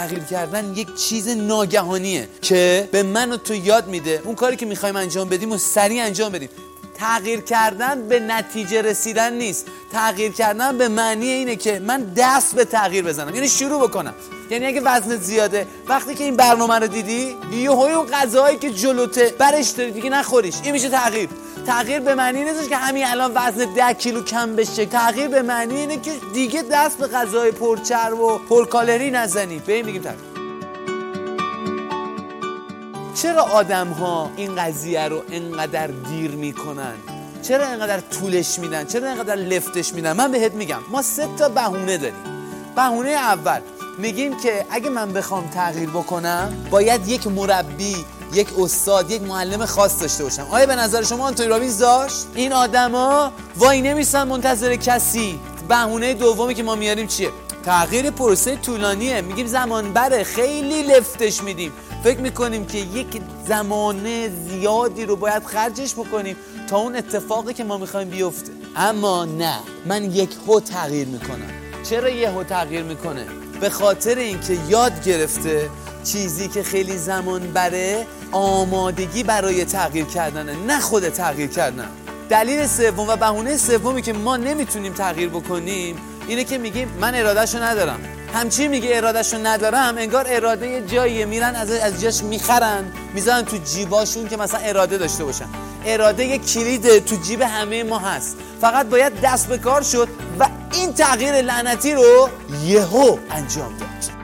تغییر کردن یک چیز ناگهانیه که به من و تو یاد میده. اون کاری که می‌خوایم انجام بدیم و سریع انجام بدیم. تغییر کردن به نتیجه رسیدن نیست. تغییر کردن به معنی اینه که من دست به تغییر بزنم. یعنی شروع بکنم. یعنی اگه وزن زیاده وقتی که این برنامه رو دیدی یه های اون غذاهایی که جلوته برش داری دیگه نخوریش. این میشه تغییر. تغییر به معنی نیست که همین الان وزن ده کیلو کم بشه. تغییر به معنی اینه که دیگه دست به غذای پرچرب و پرکالری نزنی. به این میگیم تغییر. چرا آدم ها این قضیه رو انقدر دیر می‌کنن؟ چرا انقدر طولش میدن؟ چرا انقدر لفتش میدن؟ من بهت میگم ما سه تا بهونه داریم. بهونه اول میگیم که اگه من بخوام تغییر بکنم باید یک مربی یک استاد یک معلم خاص داشته باشم. آیا به نظر شما آنتونی رابینز داشت؟ این آدما وای نمیسن منتظر کسی. بهونه دومی که ما میاریم چیه؟ تغییر پروسه طولانیه. میگیم زمان بره. خیلی لفتش میدیم. فکر می‌کنیم که یک زمان زیادی رو باید خرجش بکنیم تا اون اتفاقی که ما می‌خوایم بیفته. اما نه. من یک هو تغییر می‌کنم. چرا یه هو تغییر می‌کنه؟ به خاطر اینکه یاد گرفته چیزی که خیلی زمان بره آمادگی برای تغییر کردنه نه خود تغییر کردن. دلیل سوم و بهونه سومی که ما نمی‌تونیم تغییر بکنیم اینه که میگیم من ارادهشو ندارم. همچی میگه ارادهشو ندارم انگار اراده جاییه. میرن از از جاش می‌خرن. می‌ذارن تو جیباشون که مثلا اراده داشته باشن. اراده یک کلید تو جیب همه ما هست. فقط باید دست به کار شد و این تغییر لعنتی رو یهو انجام داد.